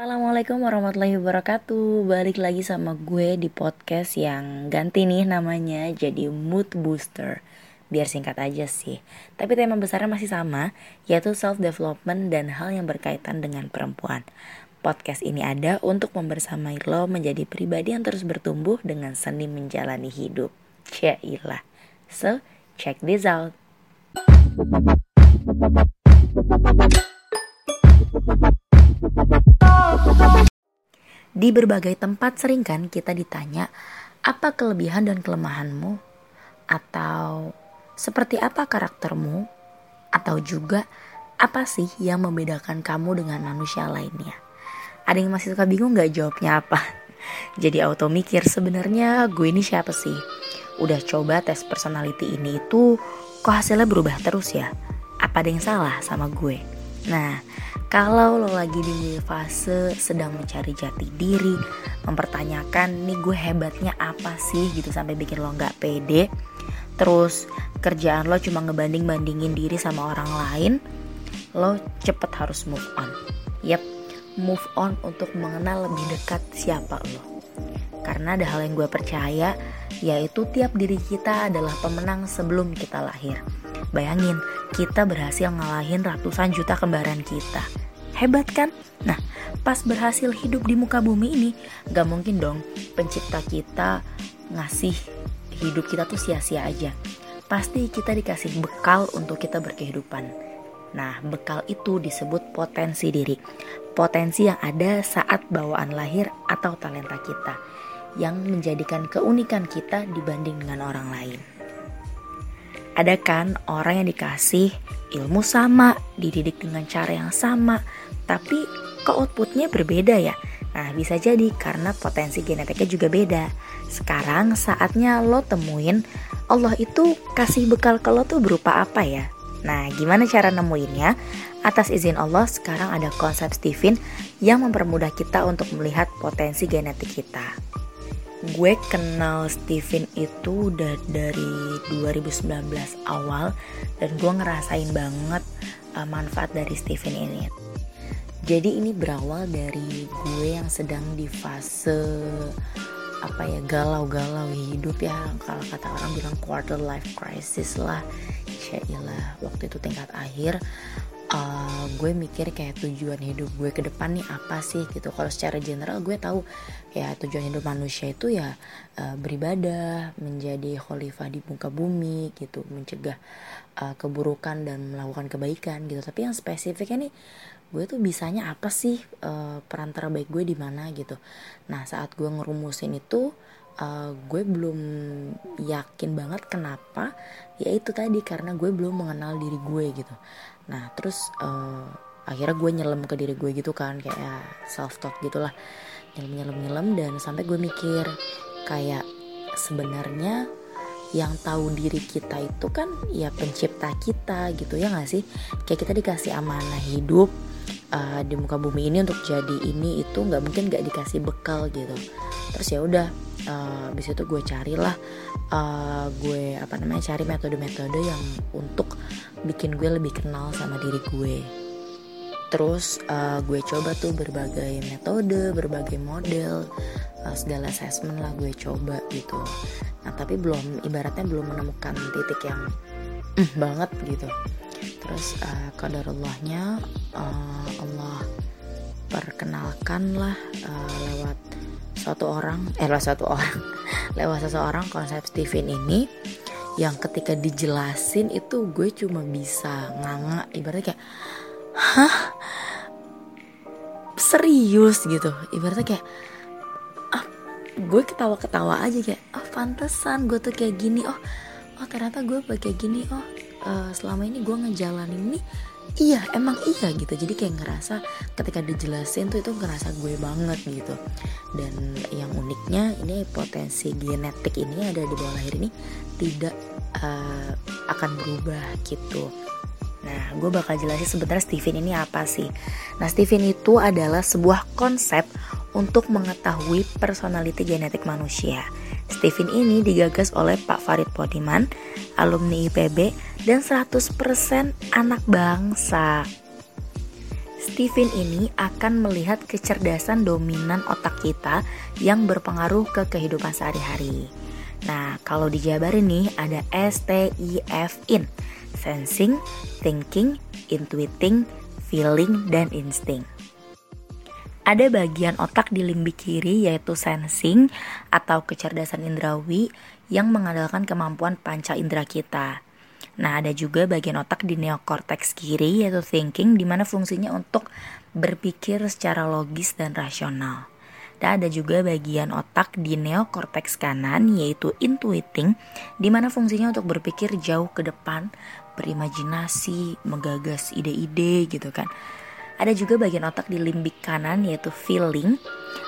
Assalamualaikum warahmatullahi wabarakatuh. Balik lagi sama gue di podcast yang ganti nih namanya Jadi Mood Booster. Biar singkat aja sih. Tapi tema besarnya masih sama Yaitu self-development dan hal yang berkaitan dengan perempuan. Podcast ini ada untuk membersamai lo menjadi pribadi yang terus bertumbuh dengan seni menjalani hidup. Cailah So, check this out Di berbagai tempat sering kan kita ditanya, apa kelebihan dan kelemahanmu? Atau seperti apa karaktermu? Atau juga apa sih yang membedakan kamu dengan manusia lainnya? Ada yang masih suka bingung gak jawabnya apa? Jadi auto mikir sebenarnya gue ini siapa sih? Udah coba tes personality ini itu kok hasilnya berubah terus ya? Apa ada yang salah sama gue? Nah, kalau lo lagi di fase sedang mencari jati diri, mempertanyakan nih gue hebatnya apa sih gitu sampai bikin lo nggak pede, terus kerjaan lo cuma ngebanding-bandingin diri sama orang lain, lo cepet harus move on. Yep, move on untuk mengenal lebih dekat siapa lo. Karena ada hal yang gue percaya, yaitu tiap diri kita adalah pemenang sebelum kita lahir. Bayangin, kita berhasil ngalahin ratusan juta kembaran kita. Hebat kan? Nah, pas berhasil hidup di muka bumi ini, gak mungkin dong pencipta kita ngasih hidup kita tuh sia-sia aja. Pasti kita dikasih bekal untuk kita berkehidupan. Nah, bekal itu disebut potensi diri. Potensi yang ada saat bawaan lahir atau talenta kita yang menjadikan keunikan kita dibanding dengan orang lain. Ada kan orang yang dikasih ilmu sama, dididik dengan cara yang sama, tapi kok outputnya berbeda ya? Nah bisa jadi karena potensi genetiknya juga beda. Sekarang saatnya lo temuin Allah itu kasih bekal ke lo tuh berupa apa ya? Nah gimana cara nemuinnya? Atas izin Allah sekarang ada konsep Stephen yang mempermudah kita untuk melihat potensi genetik kita gue kenal Steven itu udah dari 2019 awal dan gue ngerasain banget uh, manfaat dari Steven ini. Jadi ini berawal dari gue yang sedang di fase apa ya galau-galau hidup ya. Kalau kata orang bilang quarter life crisis lah. Cailah waktu itu tingkat akhir uh, gue mikir kayak tujuan hidup gue ke depan nih apa sih gitu. Kalau secara general gue tahu ya tujuan hidup manusia itu ya uh, beribadah menjadi khalifah di muka bumi gitu mencegah uh, keburukan dan melakukan kebaikan gitu. Tapi yang spesifiknya nih gue tuh bisanya apa sih uh, peran terbaik gue di mana gitu. Nah saat gue ngerumusin itu uh, gue belum yakin banget kenapa ya itu tadi karena gue belum mengenal diri gue gitu. Nah terus uh, akhirnya gue nyelam ke diri gue gitu kan kayak self talk gitulah. Nyelam nyelam nyelam dan sampai gue mikir kayak sebenarnya yang tahu diri kita itu kan ya pencipta kita gitu ya gak sih? Kayak kita dikasih amanah hidup uh, di muka bumi ini untuk jadi ini itu nggak mungkin nggak dikasih bekal gitu. Terus ya udah uh, itu gue carilah uh, gue apa namanya cari metode-metode yang untuk bikin gue lebih kenal sama diri gue. Terus uh, gue coba tuh berbagai metode berbagai model uh, segala assessment lah gue coba gitu. Nah tapi belum ibaratnya belum menemukan titik yang banget gitu terus uh, kadarallahnya uh, Allah perkenalkan lah uh, lewat suatu orang eh lewat satu orang lewat seseorang konsep Steven ini yang ketika dijelasin itu gue cuma bisa nganga ibaratnya kayak hah? Serius? gitu. Ibaratnya kayak ah, gue ketawa-ketawa aja kayak oh pantesan gue tuh kayak gini. Oh oh ternyata gue kayak gini. Oh uh, selama ini gue ngejalanin ini iya emang iya gitu jadi kayak ngerasa ketika dijelasin tuh itu ngerasa gue banget gitu dan yang uniknya ini potensi genetik ini ada di bawah lahir ini tidak uh, akan berubah gitu Nah, gue bakal jelasin sebenarnya Steven ini apa sih. Nah, Steven itu adalah sebuah konsep untuk mengetahui personality genetik manusia. Steven ini digagas oleh Pak Farid Podiman, alumni IPB, dan 100% anak bangsa. Steven ini akan melihat kecerdasan dominan otak kita yang berpengaruh ke kehidupan sehari-hari. Nah, kalau dijabarin nih ada S, T, I, F, IN. Sensing, thinking, intuiting, feeling, dan insting. Ada bagian otak di limbik kiri yaitu sensing atau kecerdasan indrawi yang mengandalkan kemampuan panca indera kita. Nah, ada juga bagian otak di neokortex kiri yaitu thinking di mana fungsinya untuk berpikir secara logis dan rasional. Dan ada juga bagian otak di neokortex kanan yaitu intuiting di mana fungsinya untuk berpikir jauh ke depan, berimajinasi, menggagas ide-ide gitu kan. Ada juga bagian otak di limbik kanan yaitu feeling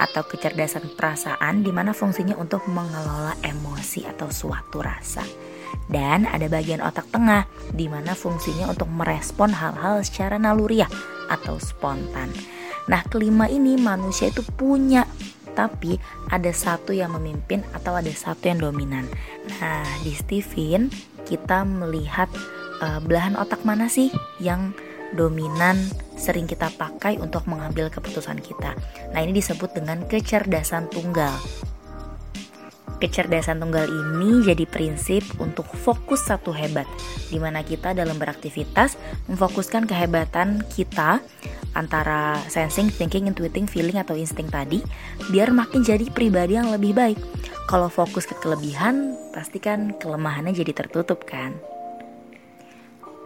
atau kecerdasan perasaan di mana fungsinya untuk mengelola emosi atau suatu rasa. Dan ada bagian otak tengah di mana fungsinya untuk merespon hal-hal secara naluriah atau spontan. Nah, kelima ini manusia itu punya tapi ada satu yang memimpin atau ada satu yang dominan. Nah, di Steven kita melihat uh, belahan otak mana sih yang dominan sering kita pakai untuk mengambil keputusan kita. Nah, ini disebut dengan kecerdasan tunggal. Kecerdasan tunggal ini jadi prinsip untuk fokus satu hebat, di mana kita dalam beraktivitas memfokuskan kehebatan kita antara sensing, thinking, intuiting, feeling atau insting tadi, biar makin jadi pribadi yang lebih baik. Kalau fokus ke kelebihan, pastikan kelemahannya jadi tertutup kan?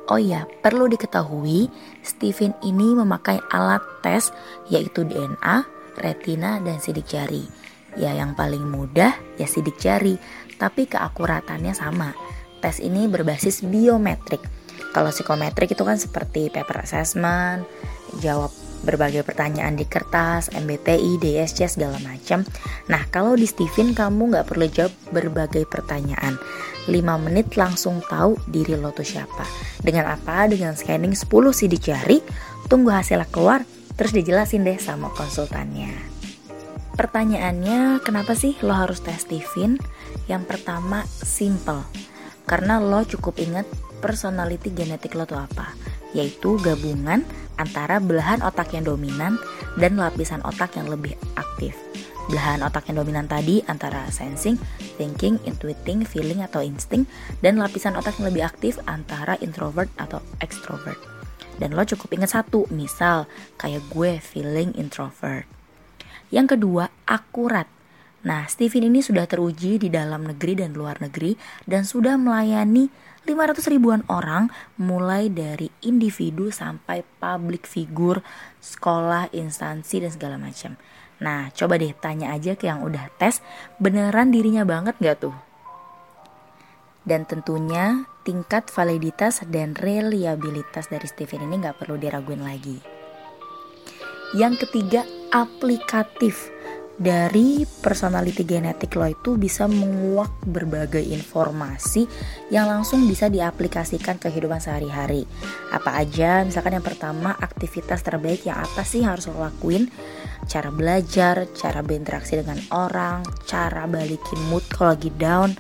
Oh iya, perlu diketahui, Steven ini memakai alat tes yaitu DNA, retina, dan sidik jari Ya yang paling mudah ya sidik jari, tapi keakuratannya sama. Tes ini berbasis biometrik. Kalau psikometrik itu kan seperti paper assessment, jawab berbagai pertanyaan di kertas, MBTI, DSC segala macam. Nah kalau di Steven kamu nggak perlu jawab berbagai pertanyaan. 5 menit langsung tahu diri lo tuh siapa. Dengan apa? Dengan scanning 10 sidik jari, tunggu hasilnya keluar, terus dijelasin deh sama konsultannya. Pertanyaannya, kenapa sih lo harus tes Steven? Yang pertama, simple. Karena lo cukup ingat personality genetik lo tuh apa, yaitu gabungan antara belahan otak yang dominan dan lapisan otak yang lebih aktif. Belahan otak yang dominan tadi antara sensing, thinking, intuiting, feeling atau insting, dan lapisan otak yang lebih aktif antara introvert atau extrovert. Dan lo cukup ingat satu, misal kayak gue feeling introvert. Yang kedua, akurat. Nah, Steven ini sudah teruji di dalam negeri dan luar negeri dan sudah melayani 500 ribuan orang mulai dari individu sampai public figure, sekolah, instansi dan segala macam. Nah, coba deh tanya aja ke yang udah tes, beneran dirinya banget gak tuh? Dan tentunya tingkat validitas dan reliabilitas dari Steven ini gak perlu diraguin lagi. Yang ketiga, aplikatif dari personality genetik lo itu bisa menguak berbagai informasi yang langsung bisa diaplikasikan ke kehidupan sehari-hari. Apa aja? Misalkan yang pertama, aktivitas terbaik yang apa sih harus lo lakuin? Cara belajar, cara berinteraksi dengan orang, cara balikin mood kalau lagi down,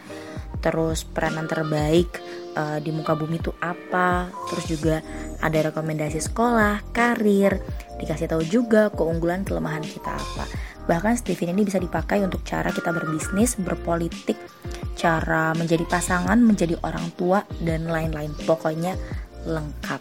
terus peranan terbaik uh, di muka bumi itu apa, terus juga ada rekomendasi sekolah, karir, dikasih tahu juga keunggulan kelemahan kita apa. Bahkan Steven ini bisa dipakai untuk cara kita berbisnis, berpolitik, cara menjadi pasangan, menjadi orang tua dan lain-lain. Pokoknya lengkap.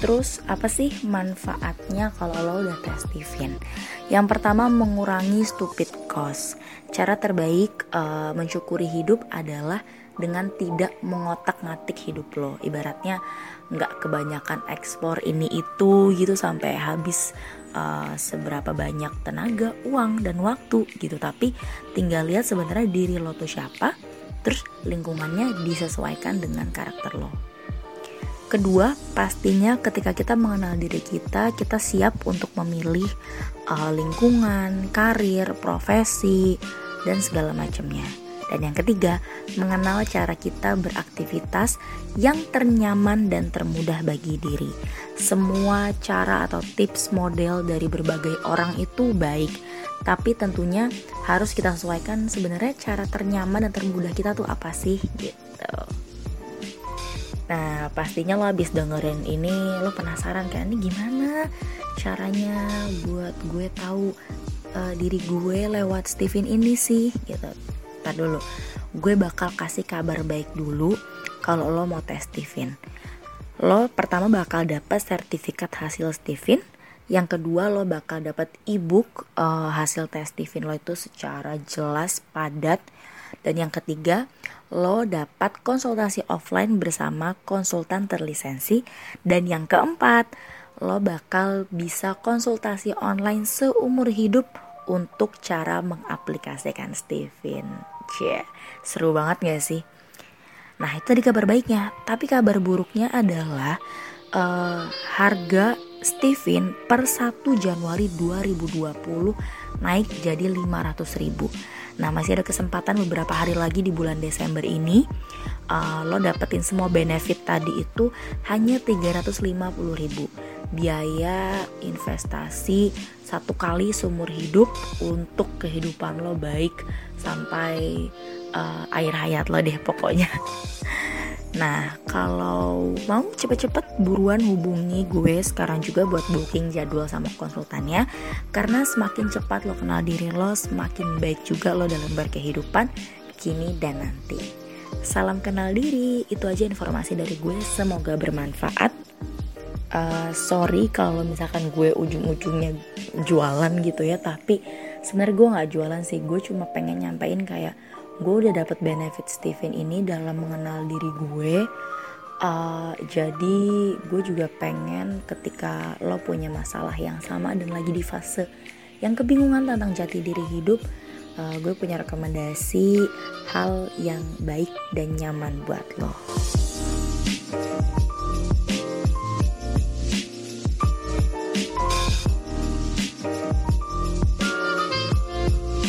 Terus apa sih manfaatnya kalau lo udah tes Steven? Yang pertama mengurangi stupid cost. Cara terbaik uh, mensyukuri hidup adalah dengan tidak mengotak-ngatik hidup lo ibaratnya nggak kebanyakan ekspor ini itu gitu sampai habis uh, seberapa banyak tenaga uang dan waktu gitu tapi tinggal lihat sebenarnya diri lo tuh siapa terus lingkungannya disesuaikan dengan karakter lo Kedua, pastinya ketika kita mengenal diri kita, kita siap untuk memilih uh, lingkungan, karir, profesi, dan segala macamnya. Dan yang ketiga, mengenal cara kita beraktivitas yang ternyaman dan termudah bagi diri. Semua cara atau tips model dari berbagai orang itu baik, tapi tentunya harus kita sesuaikan sebenarnya cara ternyaman dan termudah kita tuh apa sih gitu. Nah pastinya lo abis dengerin ini lo penasaran kan ini gimana caranya buat gue tahu uh, diri gue lewat Steven ini sih gitu. Ntar dulu gue bakal kasih kabar baik dulu kalau lo mau tes Steven. Lo pertama bakal dapat sertifikat hasil Steven. Yang kedua lo bakal dapat ebook uh, hasil tes Steven lo itu secara jelas padat. Dan yang ketiga lo dapat konsultasi offline bersama konsultan terlisensi dan yang keempat lo bakal bisa konsultasi online seumur hidup untuk cara mengaplikasikan Steven. Cie, seru banget gak sih? Nah itu tadi kabar baiknya, tapi kabar buruknya adalah uh, harga Steven per 1 Januari 2020 naik jadi 500 ribu Nah masih ada kesempatan beberapa hari lagi di bulan Desember ini uh, Lo dapetin semua benefit tadi itu hanya 350 ribu Biaya investasi satu kali seumur hidup untuk kehidupan lo baik sampai uh, air hayat lo deh pokoknya. Nah, kalau mau cepet-cepet buruan hubungi gue sekarang juga buat booking jadwal sama konsultannya Karena semakin cepat lo kenal diri lo, semakin baik juga lo dalam berkehidupan kini dan nanti. Salam kenal diri, itu aja informasi dari gue, semoga bermanfaat uh, Sorry kalau misalkan gue ujung-ujungnya jualan gitu ya Tapi sebenarnya gue gak jualan sih, gue cuma pengen nyampein kayak gue udah dapet benefit Steven ini dalam mengenal diri gue. Uh, jadi gue juga pengen ketika lo punya masalah yang sama dan lagi di fase yang kebingungan tentang jati diri hidup uh, gue punya rekomendasi hal yang baik dan nyaman buat lo